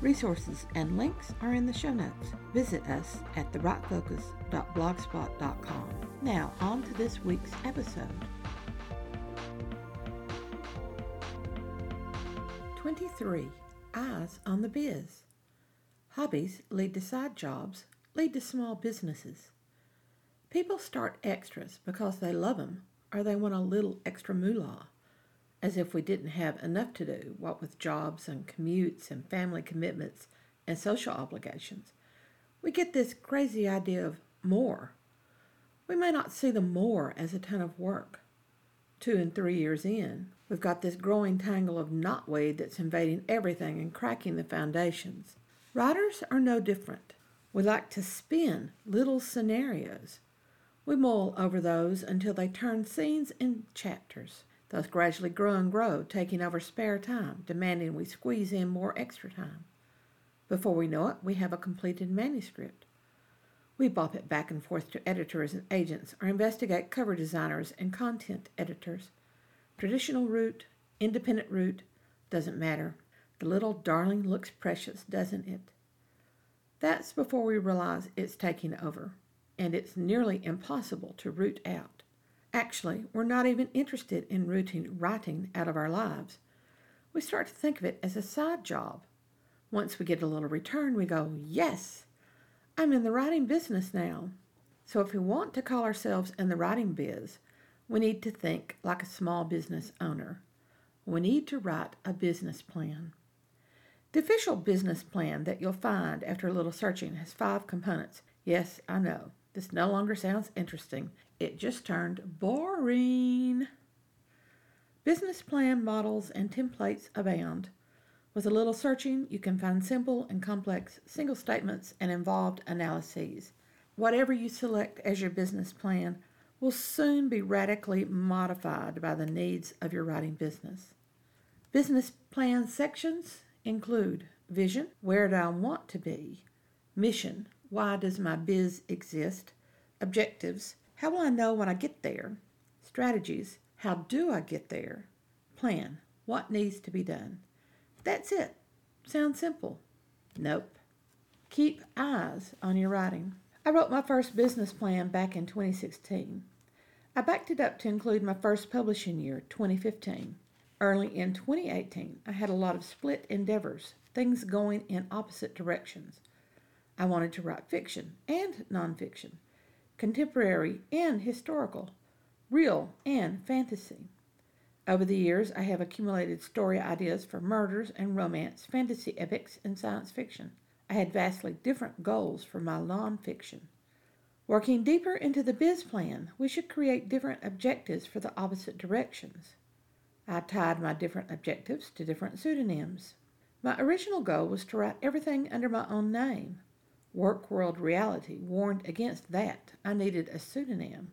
Resources and links are in the show notes. Visit us at thewritefocus.blogspot.com. Now, on to this week's episode. 23. Eyes on the Biz. Hobbies lead to side jobs, lead to small businesses. People start extras because they love them or they want a little extra moolah as if we didn't have enough to do, what with jobs and commutes and family commitments and social obligations. We get this crazy idea of more. We may not see the more as a ton of work. Two and three years in, we've got this growing tangle of knotweed that's invading everything and cracking the foundations. Writers are no different. We like to spin little scenarios. We mull over those until they turn scenes in chapters. Those gradually grow and grow, taking over spare time, demanding we squeeze in more extra time. Before we know it, we have a completed manuscript. We bop it back and forth to editors and agents or investigate cover designers and content editors. Traditional route, independent route, doesn't matter. The little darling looks precious, doesn't it? That's before we realize it's taking over, and it's nearly impossible to root out. Actually, we're not even interested in rooting writing out of our lives. We start to think of it as a side job. Once we get a little return, we go, Yes, I'm in the writing business now. So if we want to call ourselves in the writing biz, we need to think like a small business owner. We need to write a business plan. The official business plan that you'll find after a little searching has five components. Yes, I know. This no longer sounds interesting. It just turned boring. Business plan models and templates abound. With a little searching, you can find simple and complex single statements and involved analyses. Whatever you select as your business plan will soon be radically modified by the needs of your writing business. Business plan sections include vision, where do I want to be? Mission, why does my biz exist? Objectives. How will I know when I get there? Strategies. How do I get there? Plan. What needs to be done? That's it. Sounds simple. Nope. Keep eyes on your writing. I wrote my first business plan back in 2016. I backed it up to include my first publishing year, 2015. Early in 2018, I had a lot of split endeavors, things going in opposite directions. I wanted to write fiction and nonfiction, contemporary and historical, real and fantasy. Over the years, I have accumulated story ideas for murders and romance, fantasy epics, and science fiction. I had vastly different goals for my nonfiction. Working deeper into the biz plan, we should create different objectives for the opposite directions. I tied my different objectives to different pseudonyms. My original goal was to write everything under my own name. Work World Reality warned against that. I needed a pseudonym.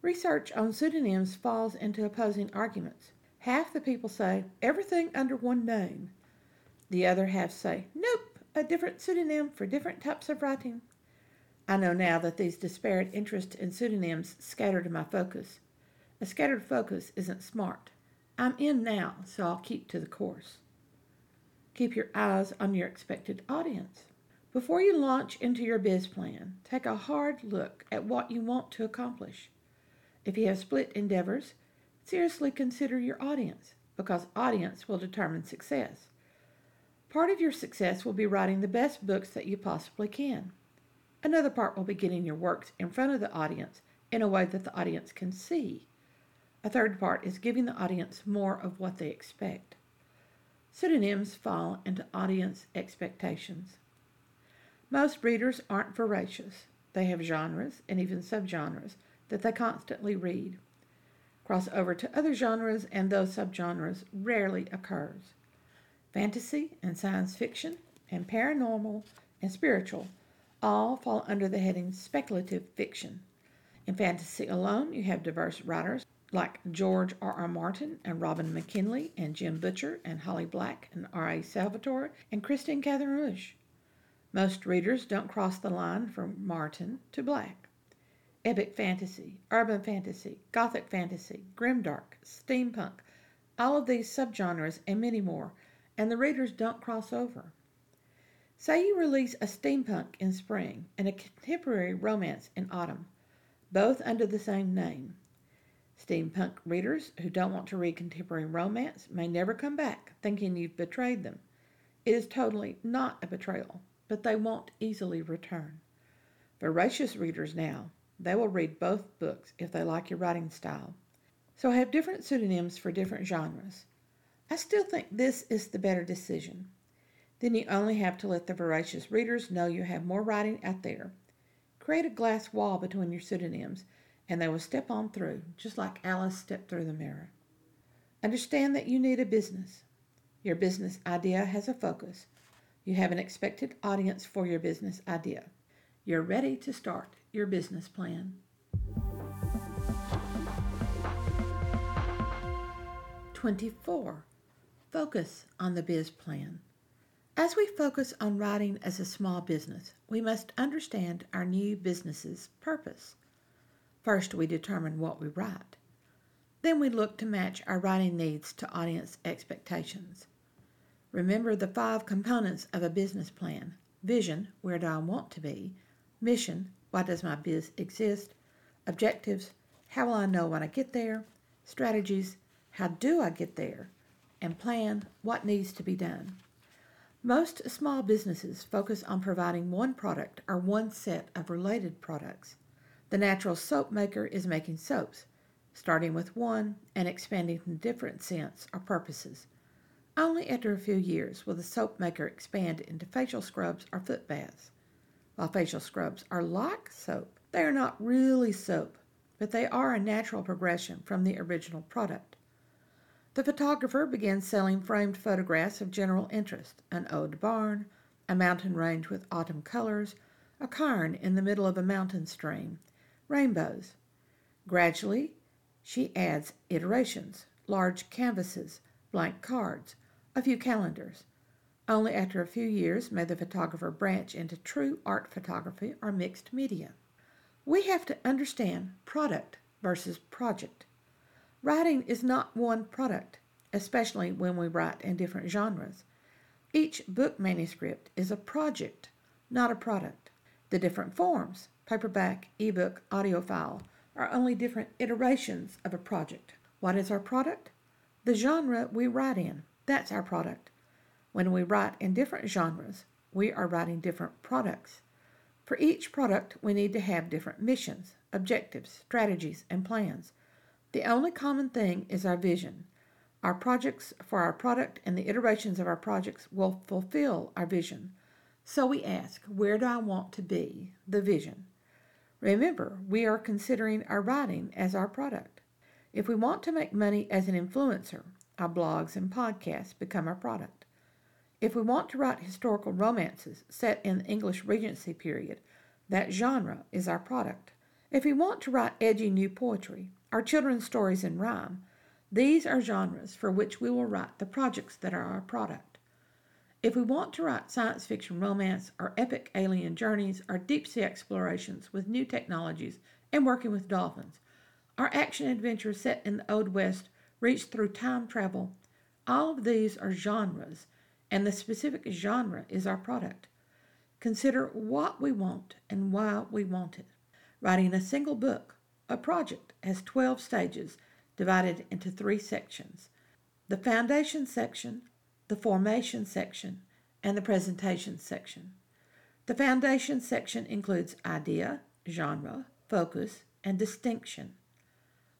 Research on pseudonyms falls into opposing arguments. Half the people say everything under one name. The other half say, nope, a different pseudonym for different types of writing. I know now that these disparate interests in pseudonyms scattered my focus. A scattered focus isn't smart. I'm in now, so I'll keep to the course. Keep your eyes on your expected audience. Before you launch into your biz plan, take a hard look at what you want to accomplish. If you have split endeavors, seriously consider your audience because audience will determine success. Part of your success will be writing the best books that you possibly can. Another part will be getting your works in front of the audience in a way that the audience can see. A third part is giving the audience more of what they expect. Pseudonyms fall into audience expectations. Most readers aren't voracious. They have genres and even subgenres that they constantly read. Crossover to other genres and those subgenres rarely occurs. Fantasy and science fiction and paranormal and spiritual all fall under the heading speculative fiction. In fantasy alone, you have diverse writers like George R. R. Martin and Robin McKinley and Jim Butcher and Holly Black and R. A. Salvatore and Kristine Kathryn. Most readers don't cross the line from Martin to Black. Epic fantasy, urban fantasy, gothic fantasy, grimdark, steampunk, all of these subgenres and many more, and the readers don't cross over. Say you release a steampunk in spring and a contemporary romance in autumn, both under the same name. Steampunk readers who don't want to read contemporary romance may never come back thinking you've betrayed them. It is totally not a betrayal, but they won't easily return. Voracious readers now, they will read both books if they like your writing style. So have different pseudonyms for different genres. I still think this is the better decision. Then you only have to let the voracious readers know you have more writing out there. Create a glass wall between your pseudonyms and they will step on through, just like Alice stepped through the mirror. Understand that you need a business. Your business idea has a focus. You have an expected audience for your business idea. You're ready to start your business plan. 24. Focus on the biz plan. As we focus on writing as a small business, we must understand our new business's purpose. First, we determine what we write. Then we look to match our writing needs to audience expectations. Remember the five components of a business plan vision, where do I want to be? Mission, why does my biz exist? Objectives, how will I know when I get there? Strategies, how do I get there? And plan, what needs to be done? Most small businesses focus on providing one product or one set of related products. The natural soap maker is making soaps, starting with one and expanding to different scents or purposes. Only after a few years will the soap maker expand into facial scrubs or foot baths. While facial scrubs are like soap, they are not really soap, but they are a natural progression from the original product. The photographer began selling framed photographs of general interest an old barn, a mountain range with autumn colors, a cairn in the middle of a mountain stream, rainbows. Gradually, she adds iterations, large canvases, blank cards, a few calendars. Only after a few years may the photographer branch into true art photography or mixed media. We have to understand product versus project. Writing is not one product, especially when we write in different genres. Each book manuscript is a project, not a product. The different forms, paperback, ebook, audio file, are only different iterations of a project. What is our product? The genre we write in. That's our product. When we write in different genres, we are writing different products. For each product, we need to have different missions, objectives, strategies, and plans. The only common thing is our vision. Our projects for our product and the iterations of our projects will fulfill our vision. So we ask, where do I want to be? The vision. Remember, we are considering our writing as our product. If we want to make money as an influencer, our blogs and podcasts become our product. If we want to write historical romances set in the English Regency period, that genre is our product. If we want to write edgy new poetry, our children's stories in rhyme, these are genres for which we will write the projects that are our product. If we want to write science fiction romance or epic alien journeys or deep sea explorations with new technologies and working with dolphins, our action adventures set in the Old West reach through time travel, all of these are genres, and the specific genre is our product. Consider what we want and why we want it. Writing a single book, a project, has 12 stages divided into three sections. The foundation section the formation section, and the presentation section. The foundation section includes idea, genre, focus, and distinction.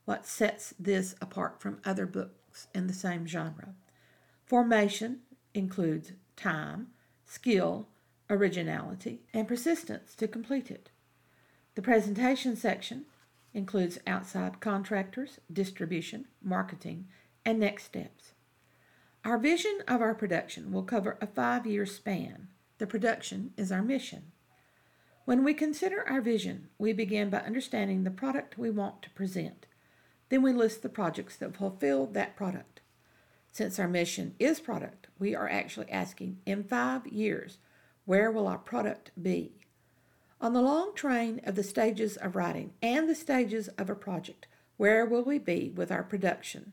What sets this apart from other books in the same genre? Formation includes time, skill, originality, and persistence to complete it. The presentation section includes outside contractors, distribution, marketing, and next steps. Our vision of our production will cover a five year span. The production is our mission. When we consider our vision, we begin by understanding the product we want to present. Then we list the projects that fulfill that product. Since our mission is product, we are actually asking in five years, where will our product be? On the long train of the stages of writing and the stages of a project, where will we be with our production?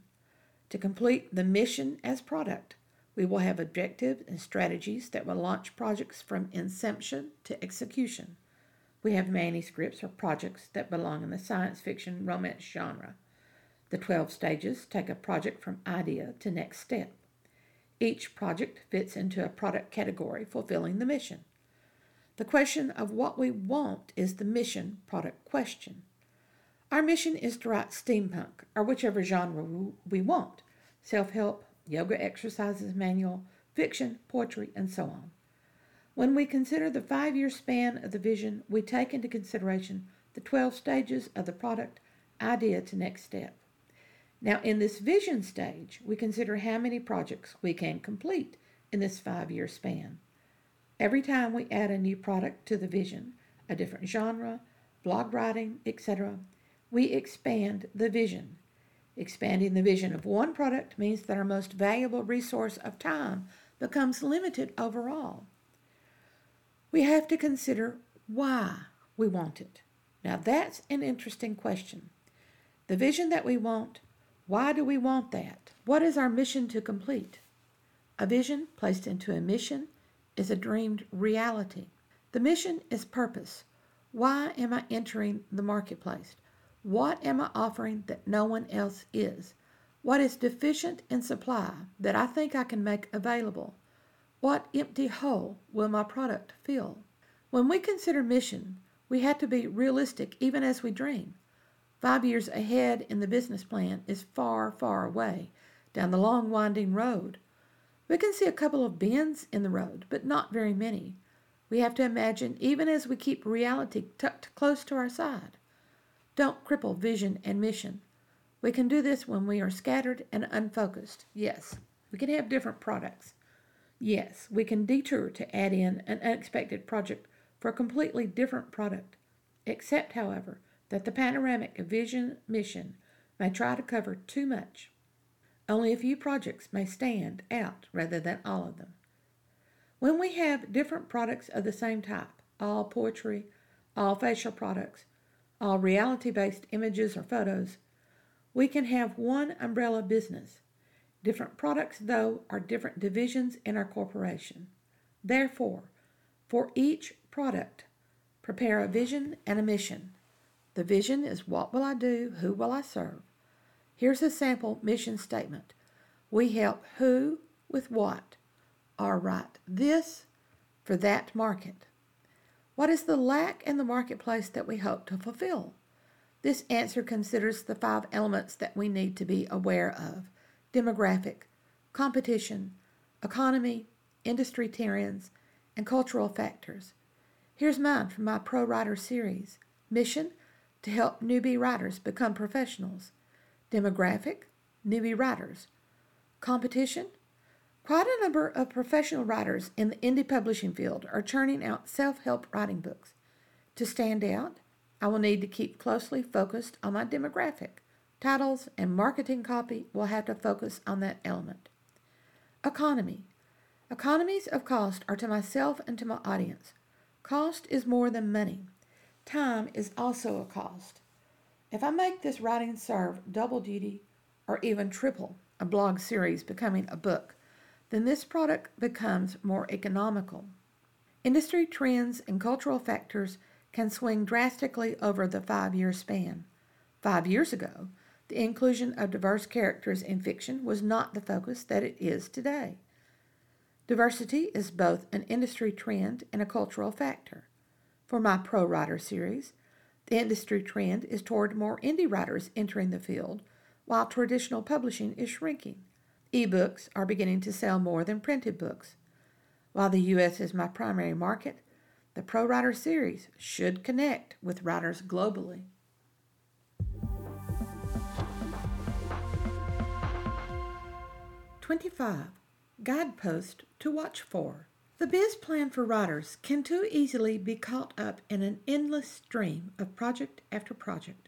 To complete the mission as product, we will have objectives and strategies that will launch projects from inception to execution. We have manuscripts or projects that belong in the science fiction romance genre. The 12 stages take a project from idea to next step. Each project fits into a product category fulfilling the mission. The question of what we want is the mission product question. Our mission is to write steampunk or whichever genre we want self help, yoga exercises manual, fiction, poetry, and so on. When we consider the five year span of the vision, we take into consideration the 12 stages of the product idea to next step. Now, in this vision stage, we consider how many projects we can complete in this five year span. Every time we add a new product to the vision, a different genre, blog writing, etc., we expand the vision. Expanding the vision of one product means that our most valuable resource of time becomes limited overall. We have to consider why we want it. Now, that's an interesting question. The vision that we want, why do we want that? What is our mission to complete? A vision placed into a mission is a dreamed reality. The mission is purpose. Why am I entering the marketplace? What am I offering that no one else is? What is deficient in supply that I think I can make available? What empty hole will my product fill? When we consider mission, we have to be realistic even as we dream. Five years ahead in the business plan is far, far away down the long winding road. We can see a couple of bends in the road, but not very many. We have to imagine even as we keep reality tucked close to our side. Don't cripple vision and mission. We can do this when we are scattered and unfocused. Yes, we can have different products. Yes, we can detour to add in an unexpected project for a completely different product, except, however, that the panoramic vision mission may try to cover too much. Only a few projects may stand out rather than all of them. When we have different products of the same type, all poetry, all facial products, all reality based images or photos, we can have one umbrella business. Different products, though, are different divisions in our corporation. Therefore, for each product, prepare a vision and a mission. The vision is what will I do, who will I serve. Here's a sample mission statement We help who with what, or write this for that market. What is the lack in the marketplace that we hope to fulfill? This answer considers the five elements that we need to be aware of demographic, competition, economy, industry trends, and cultural factors. Here's mine from my Pro Writer series Mission to help newbie writers become professionals. Demographic, newbie writers. Competition, Quite a number of professional writers in the indie publishing field are churning out self help writing books. To stand out, I will need to keep closely focused on my demographic. Titles and marketing copy will have to focus on that element. Economy. Economies of cost are to myself and to my audience. Cost is more than money. Time is also a cost. If I make this writing serve double duty or even triple a blog series becoming a book, then this product becomes more economical. Industry trends and cultural factors can swing drastically over the five year span. Five years ago, the inclusion of diverse characters in fiction was not the focus that it is today. Diversity is both an industry trend and a cultural factor. For my Pro Writer series, the industry trend is toward more indie writers entering the field, while traditional publishing is shrinking. Ebooks are beginning to sell more than printed books. While the U.S. is my primary market, the Pro Writer series should connect with writers globally. Twenty-five guidepost to watch for. The biz plan for writers can too easily be caught up in an endless stream of project after project.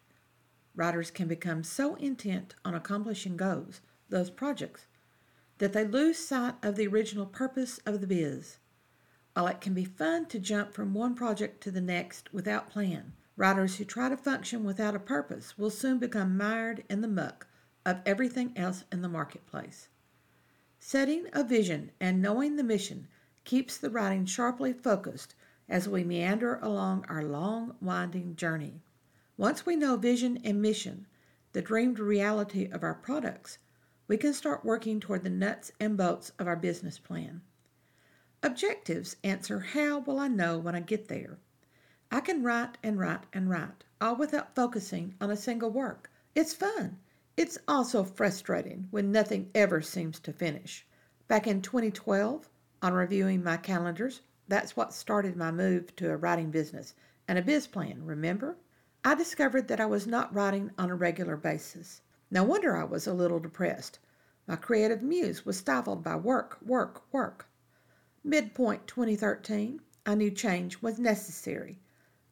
Writers can become so intent on accomplishing goals, those projects, that they lose sight of the original purpose of the biz. While it can be fun to jump from one project to the next without plan, writers who try to function without a purpose will soon become mired in the muck of everything else in the marketplace. Setting a vision and knowing the mission keeps the writing sharply focused as we meander along our long, winding journey. Once we know vision and mission, the dreamed reality of our products, we can start working toward the nuts and bolts of our business plan. Objectives answer how will I know when I get there? I can write and write and write, all without focusing on a single work. It's fun. It's also frustrating when nothing ever seems to finish. Back in 2012, on reviewing my calendars, that's what started my move to a writing business and a biz plan, remember? I discovered that I was not writing on a regular basis. No wonder I was a little depressed. My creative muse was stifled by work, work, work. Midpoint 2013, I knew change was necessary.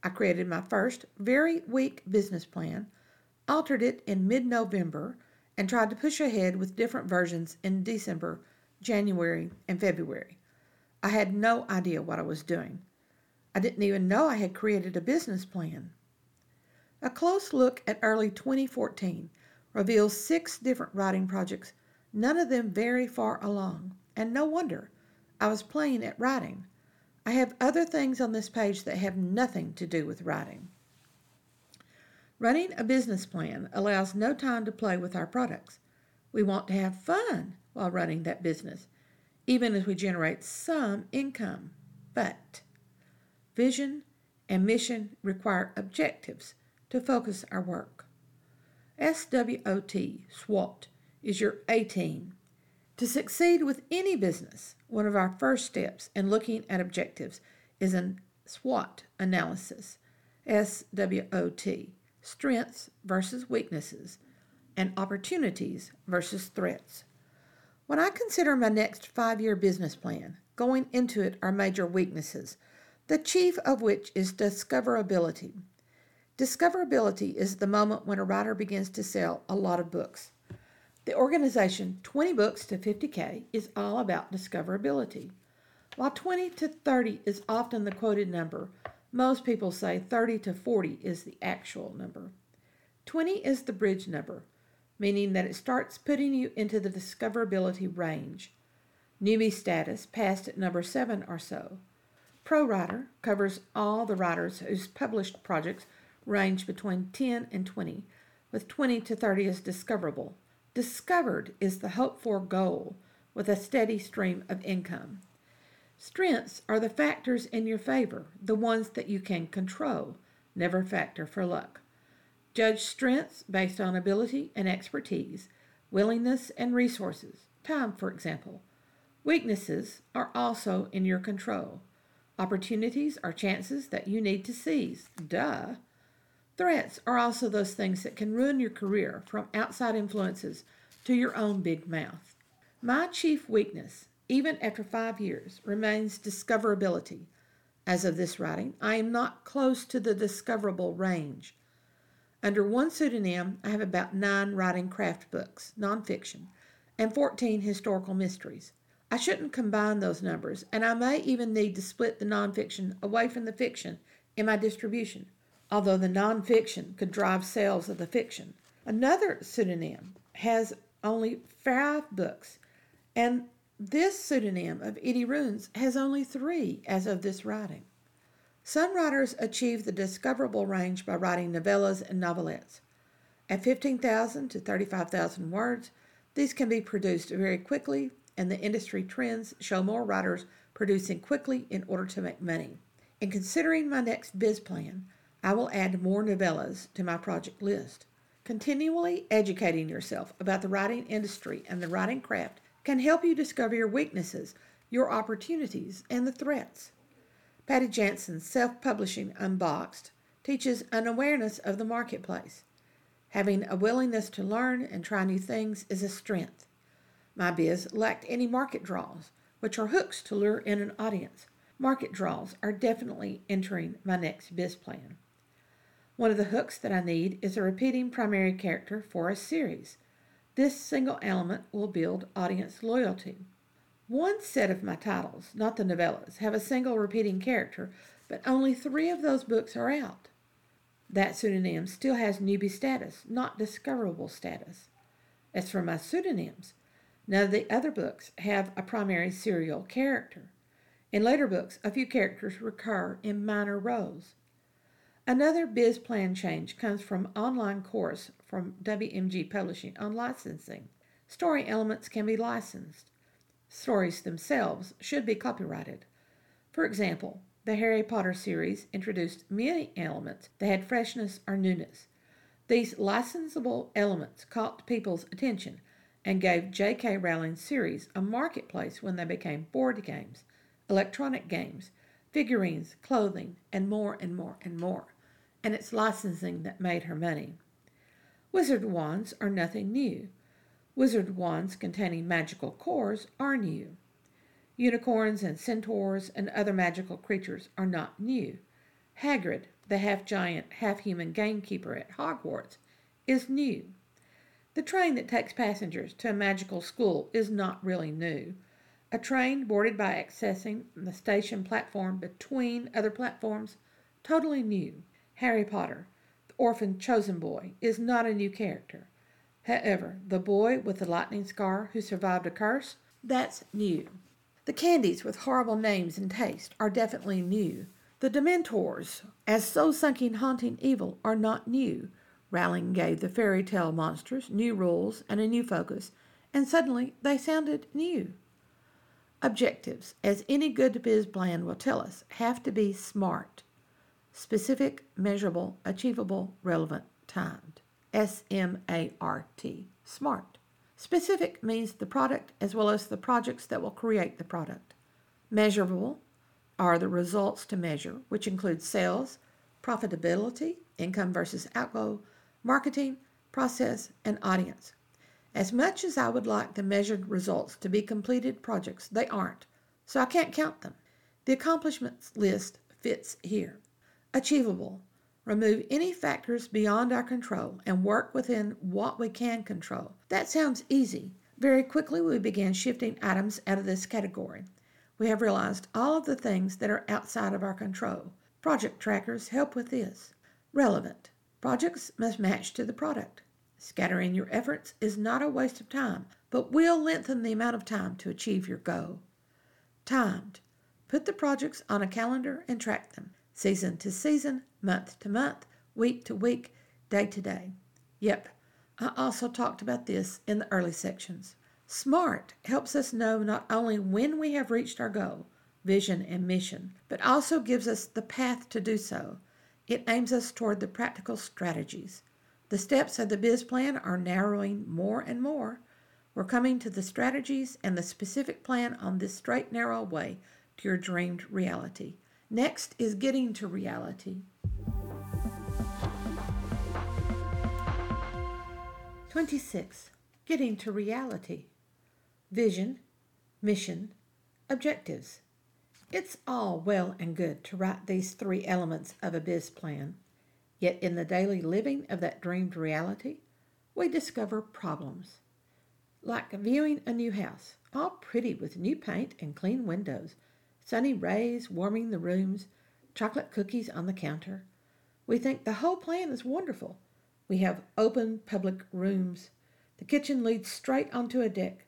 I created my first very weak business plan, altered it in mid November, and tried to push ahead with different versions in December, January, and February. I had no idea what I was doing. I didn't even know I had created a business plan. A close look at early 2014 reveals six different writing projects, none of them very far along. And no wonder. I was playing at writing. I have other things on this page that have nothing to do with writing. Running a business plan allows no time to play with our products. We want to have fun while running that business even as we generate some income. But vision and mission require objectives to focus our work. SWOT, SWOT, is your A team. To succeed with any business, one of our first steps in looking at objectives is an SWOT analysis. SWOT, strengths versus weaknesses, and opportunities versus threats. When I consider my next five year business plan, going into it are major weaknesses, the chief of which is discoverability. Discoverability is the moment when a writer begins to sell a lot of books. The organization 20 Books to 50K is all about discoverability. While 20 to 30 is often the quoted number, most people say 30 to 40 is the actual number. 20 is the bridge number meaning that it starts putting you into the discoverability range. Newbie status passed at number 7 or so. Pro Writer covers all the writers whose published projects range between 10 and 20, with 20 to 30 as discoverable. Discovered is the hoped for goal with a steady stream of income. Strengths are the factors in your favor, the ones that you can control, never factor for luck. Judge strengths based on ability and expertise, willingness and resources, time, for example. Weaknesses are also in your control. Opportunities are chances that you need to seize. Duh. Threats are also those things that can ruin your career from outside influences to your own big mouth. My chief weakness, even after five years, remains discoverability. As of this writing, I am not close to the discoverable range. Under one pseudonym, I have about nine writing craft books, nonfiction, and 14 historical mysteries. I shouldn't combine those numbers, and I may even need to split the nonfiction away from the fiction in my distribution, although the nonfiction could drive sales of the fiction. Another pseudonym has only five books, and this pseudonym of Edie Runes has only three as of this writing. Some writers achieve the discoverable range by writing novellas and novelettes. At 15,000 to 35,000 words, these can be produced very quickly, and the industry trends show more writers producing quickly in order to make money. In considering my next biz plan, I will add more novellas to my project list. Continually educating yourself about the writing industry and the writing craft can help you discover your weaknesses, your opportunities, and the threats. Patty Jansen's Self Publishing Unboxed teaches an awareness of the marketplace. Having a willingness to learn and try new things is a strength. My biz lacked any market draws, which are hooks to lure in an audience. Market draws are definitely entering my next biz plan. One of the hooks that I need is a repeating primary character for a series. This single element will build audience loyalty. One set of my titles, not the novellas, have a single repeating character, but only three of those books are out. That pseudonym still has newbie status, not discoverable status. As for my pseudonyms, none of the other books have a primary serial character. In later books, a few characters recur in minor roles. Another biz plan change comes from online course from WMG Publishing on licensing. Story elements can be licensed. Stories themselves should be copyrighted. For example, the Harry Potter series introduced many elements that had freshness or newness. These licensable elements caught people's attention and gave J.K. Rowling's series a marketplace when they became board games electronic games, figurines, clothing, and more and more and more. And it's licensing that made her money. Wizard wands are nothing new. Wizard wands containing magical cores are new. Unicorns and centaurs and other magical creatures are not new. Hagrid, the half giant, half human gamekeeper at Hogwarts, is new. The train that takes passengers to a magical school is not really new. A train boarded by accessing the station platform between other platforms, totally new. Harry Potter, the orphan chosen boy, is not a new character. However, the boy with the lightning scar who survived a curse, that's new. The candies with horrible names and taste are definitely new. The Dementors, as soul sucking haunting evil, are not new. Rowling gave the fairy tale monsters new rules and a new focus, and suddenly they sounded new. Objectives, as any good biz plan will tell us, have to be SMART specific, measurable, achievable, relevant, timed. S M A R T. SMART. Specific means the product as well as the projects that will create the product. Measurable are the results to measure, which include sales, profitability, income versus outgo, marketing, process, and audience. As much as I would like the measured results to be completed projects, they aren't, so I can't count them. The accomplishments list fits here. Achievable. Remove any factors beyond our control and work within what we can control. That sounds easy. Very quickly, we began shifting items out of this category. We have realized all of the things that are outside of our control. Project trackers help with this. Relevant. Projects must match to the product. Scattering your efforts is not a waste of time, but will lengthen the amount of time to achieve your goal. Timed. Put the projects on a calendar and track them, season to season, month to month, week to week, day to day. Yep, I also talked about this in the early sections. SMART helps us know not only when we have reached our goal, vision, and mission, but also gives us the path to do so. It aims us toward the practical strategies. The steps of the biz plan are narrowing more and more. We're coming to the strategies and the specific plan on this straight, narrow way to your dreamed reality. Next is getting to reality. 26. Getting to reality. Vision, mission, objectives. It's all well and good to write these three elements of a biz plan. Yet in the daily living of that dreamed reality, we discover problems. Like viewing a new house, all pretty with new paint and clean windows, sunny rays warming the rooms, chocolate cookies on the counter. We think the whole plan is wonderful. We have open public rooms. The kitchen leads straight onto a deck.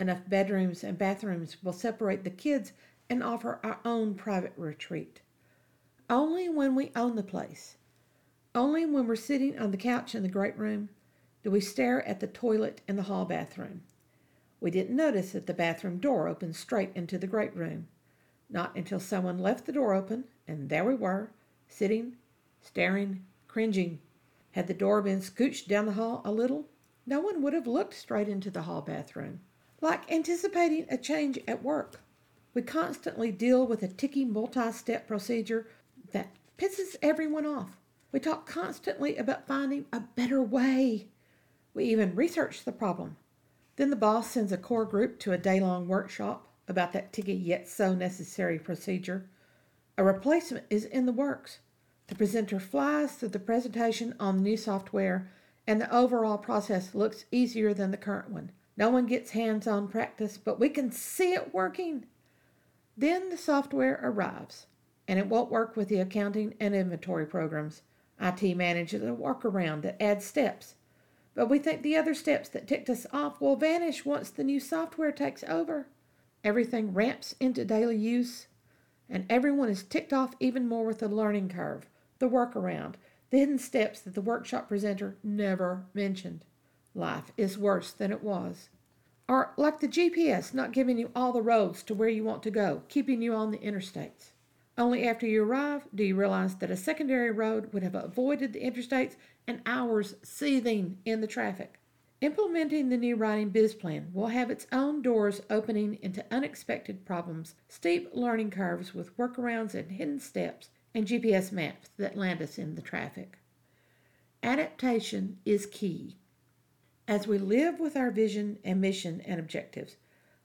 Enough bedrooms and bathrooms will separate the kids and offer our own private retreat. Only when we own the place only when we're sitting on the couch in the great room do we stare at the toilet in the hall bathroom. We didn't notice that the bathroom door opened straight into the great room. Not until someone left the door open, and there we were, sitting, staring, cringing. Had the door been scooched down the hall a little, no one would have looked straight into the hall bathroom. Like anticipating a change at work, we constantly deal with a ticky multi step procedure that pisses everyone off. We talk constantly about finding a better way. We even research the problem. Then the boss sends a core group to a day long workshop about that ticky yet so necessary procedure. A replacement is in the works. The presenter flies through the presentation on the new software, and the overall process looks easier than the current one. No one gets hands on practice, but we can see it working. Then the software arrives, and it won't work with the accounting and inventory programs. IT manages a workaround that adds steps, but we think the other steps that ticked us off will vanish once the new software takes over. Everything ramps into daily use, and everyone is ticked off even more with the learning curve, the workaround, the hidden steps that the workshop presenter never mentioned. Life is worse than it was. Or like the GPS not giving you all the roads to where you want to go, keeping you on the interstates. Only after you arrive do you realize that a secondary road would have avoided the interstates and hours seething in the traffic. Implementing the new writing biz plan will have its own doors opening into unexpected problems, steep learning curves with workarounds and hidden steps, and GPS maps that land us in the traffic. Adaptation is key. As we live with our vision and mission and objectives,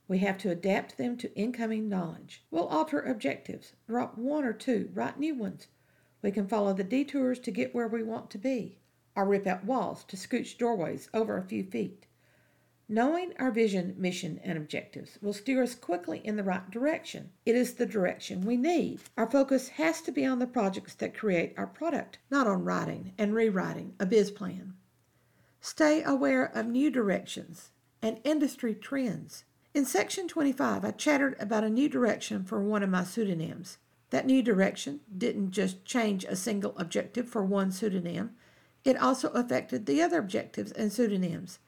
we have to adapt them to incoming knowledge. We'll alter objectives, drop one or two, write new ones. We can follow the detours to get where we want to be, or rip out walls to scooch doorways over a few feet. Knowing our vision, mission, and objectives will steer us quickly in the right direction. It is the direction we need. Our focus has to be on the projects that create our product, not on writing and rewriting a biz plan. Stay aware of new directions and industry trends. In section 25, I chattered about a new direction for one of my pseudonyms. That new direction didn't just change a single objective for one pseudonym, it also affected the other objectives and pseudonyms.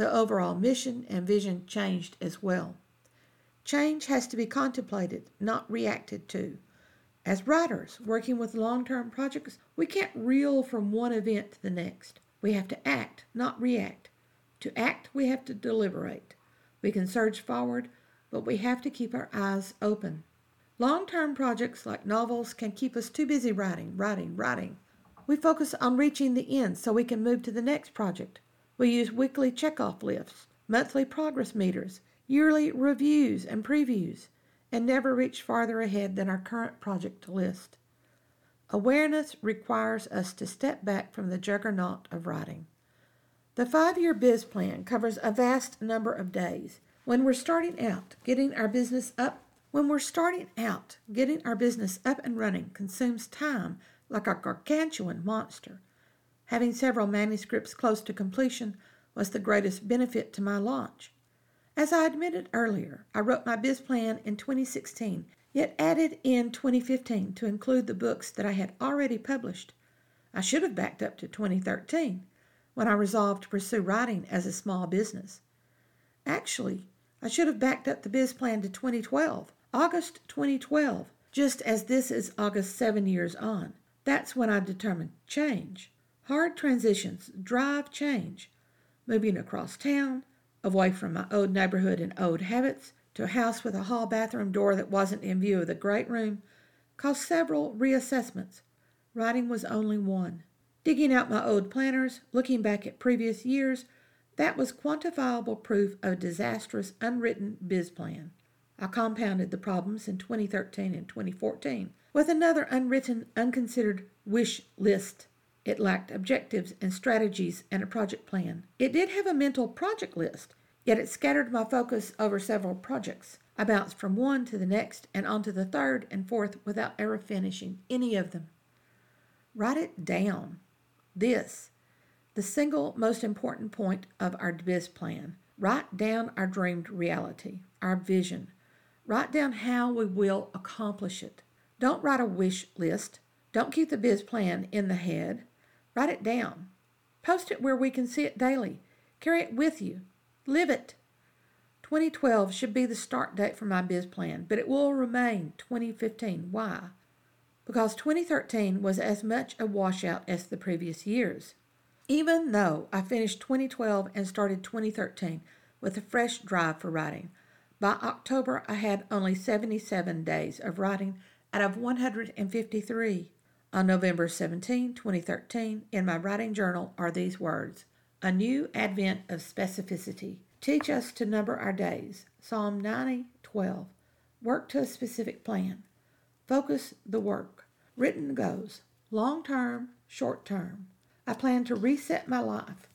The overall mission and vision changed as well. Change has to be contemplated, not reacted to. As writers working with long term projects, we can't reel from one event to the next. We have to act, not react. To act, we have to deliberate. We can surge forward, but we have to keep our eyes open. Long term projects like novels can keep us too busy writing, writing, writing. We focus on reaching the end so we can move to the next project. We use weekly checkoff lists, monthly progress meters, yearly reviews and previews, and never reach farther ahead than our current project list. Awareness requires us to step back from the juggernaut of writing. The five year biz plan covers a vast number of days. When we're starting out, getting our business up, when we're starting out, getting our business up and running consumes time like a gargantuan monster. Having several manuscripts close to completion was the greatest benefit to my launch. As I admitted earlier, I wrote my biz plan in 2016 yet added in 2015 to include the books that I had already published. I should have backed up to 2013 when I resolved to pursue writing as a small business. Actually, I should have backed up the biz plan to 2012, August 2012, just as this is August seven years on. That's when I determined change. Hard transitions drive change. Moving across town, away from my old neighborhood and old habits, to a house with a hall bathroom door that wasn't in view of the great room caused several reassessments. Writing was only one. Digging out my old planners, looking back at previous years, that was quantifiable proof of a disastrous, unwritten biz plan. I compounded the problems in 2013 and 2014 with another unwritten, unconsidered wish list. It lacked objectives and strategies and a project plan. It did have a mental project list, Yet it scattered my focus over several projects. I bounced from one to the next and on to the third and fourth without ever finishing any of them. Write it down. This, the single most important point of our biz plan. Write down our dreamed reality, our vision. Write down how we will accomplish it. Don't write a wish list. Don't keep the biz plan in the head. Write it down. Post it where we can see it daily. Carry it with you. Live it. 2012 should be the start date for my biz plan, but it will remain 2015. Why? Because 2013 was as much a washout as the previous years. Even though I finished 2012 and started 2013 with a fresh drive for writing, by October I had only 77 days of writing out of 153. On November 17, 2013, in my writing journal are these words a new advent of specificity. Teach us to number our days. Psalm 90, 12. Work to a specific plan. Focus the work. Written goes Long term, short term. I plan to reset my life.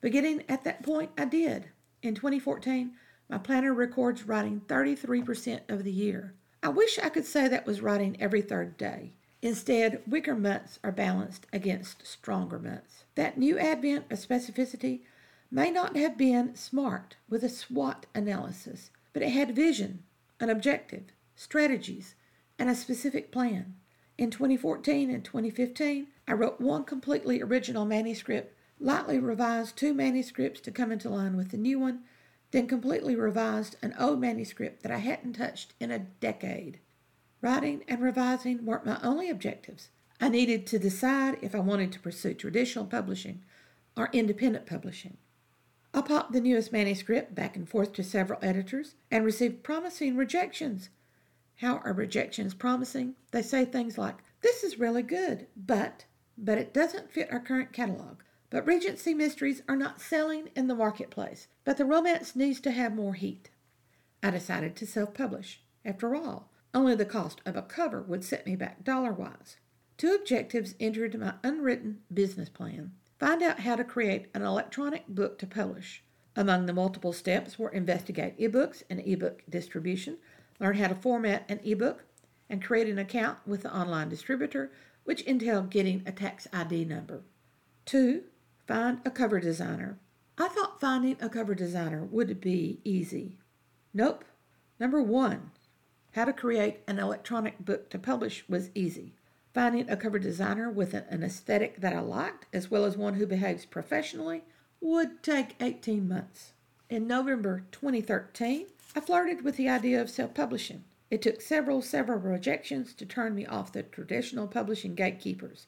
Beginning at that point, I did. In 2014, my planner records writing 33% of the year. I wish I could say that was writing every third day. Instead, weaker months are balanced against stronger months. That new advent of specificity may not have been smart with a SWOT analysis, but it had vision, an objective, strategies, and a specific plan. In 2014 and 2015, I wrote one completely original manuscript, lightly revised two manuscripts to come into line with the new one, then completely revised an old manuscript that I hadn't touched in a decade. Writing and revising weren't my only objectives. I needed to decide if I wanted to pursue traditional publishing or independent publishing. I popped the newest manuscript back and forth to several editors and received promising rejections. How are rejections promising? They say things like, This is really good, but, but it doesn't fit our current catalog. But Regency mysteries are not selling in the marketplace, but the romance needs to have more heat. I decided to self publish. After all, only the cost of a cover would set me back dollar wise. Two objectives entered my unwritten business plan. Find out how to create an electronic book to publish. Among the multiple steps were investigate ebooks and ebook distribution, learn how to format an ebook, and create an account with the online distributor, which entailed getting a tax ID number. Two, Find a cover designer. I thought finding a cover designer would be easy. Nope. Number one, how to create an electronic book to publish was easy. Finding a cover designer with an aesthetic that I liked, as well as one who behaves professionally, would take 18 months. In November 2013, I flirted with the idea of self publishing. It took several, several rejections to turn me off the traditional publishing gatekeepers.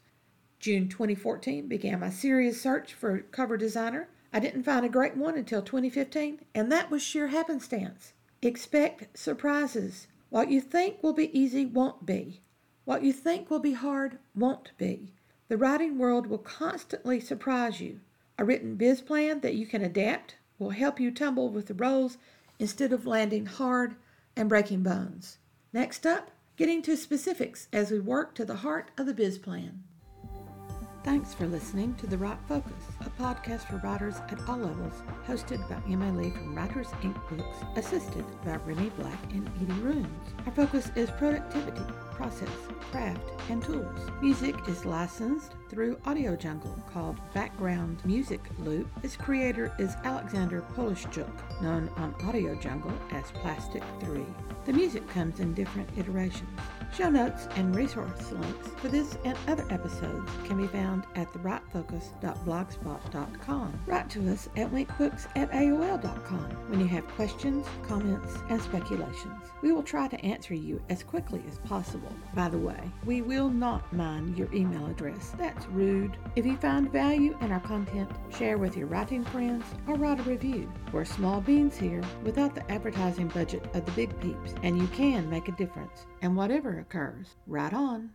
June 2014 began my serious search for a cover designer. I didn't find a great one until 2015, and that was sheer happenstance. Expect surprises. What you think will be easy won't be. What you think will be hard won't be. The writing world will constantly surprise you. A written biz plan that you can adapt will help you tumble with the rolls instead of landing hard and breaking bones. Next up, getting to specifics as we work to the heart of the biz plan. Thanks for listening to The Write Focus, a podcast for writers at all levels, hosted by Emma Lee from Writers Inc. Books, assisted by Remy Black and Edie Runes. Our focus is productivity, process, craft, and tools. Music is licensed through Audio Jungle called Background Music Loop. Its creator is Alexander Polishchuk, known on Audio Jungle as Plastic 3. The music comes in different iterations. Show notes and resource links for this and other episodes can be found at thewritefocus.blogspot.com. Write to us at winkbooks at AOL.com when you have questions, comments, and speculations. We will try to answer you as quickly as possible. By the way, we will not mind your email address. That's rude. If you find value in our content, share with your writing friends or write a review. We're small beans here without the advertising budget of the big peeps, and you can make a difference. And whatever occurs, right on.